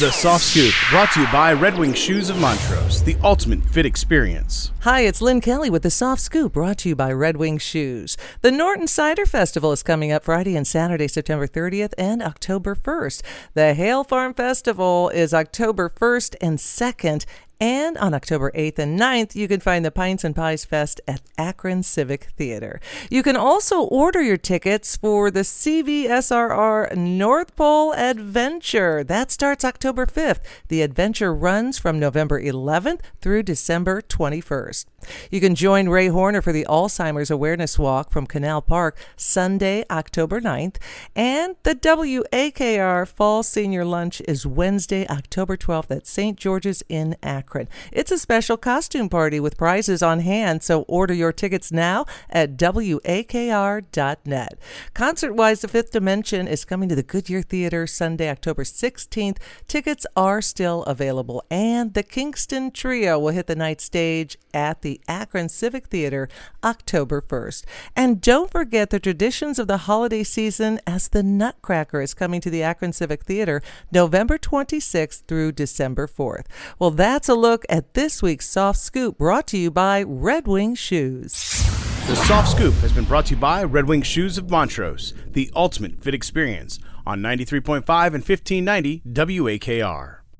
The Soft Scoop, brought to you by Red Wing Shoes of Montrose, the ultimate fit experience. Hi, it's Lynn Kelly with the Soft Scoop, brought to you by Red Wing Shoes. The Norton Cider Festival is coming up Friday and Saturday, September 30th and October 1st. The Hale Farm Festival is October 1st and 2nd, and on October 8th and 9th, you can find the Pints and Pies Fest at Akron Civic Theater. You can also order your tickets for the CVSRR North Pole Adventure. That starts October 5th. The adventure runs from November 11th through December 21st. You can join Ray Horner for the Alzheimer's Awareness Walk from Canal Park Sunday, October 9th. And the WAKR Fall Senior Lunch is Wednesday, October 12th at St. George's in Akron. It's a special costume party with prizes on hand, so order your tickets now at WAKR.net. Concert wise, The Fifth Dimension is coming to the Goodyear Theater Sunday, October 16th. Tickets are still available, and the Kingston Trio will hit the night stage at the Akron Civic Theater October 1st. And don't forget the traditions of the holiday season as the Nutcracker is coming to the Akron Civic Theater November 26th through December 4th. Well, that's a look at this week's Soft Scoop brought to you by Red Wing Shoes. The Soft Scoop has been brought to you by Red Wing Shoes of Montrose, the ultimate fit experience on 93.5 and 1590 WAKR.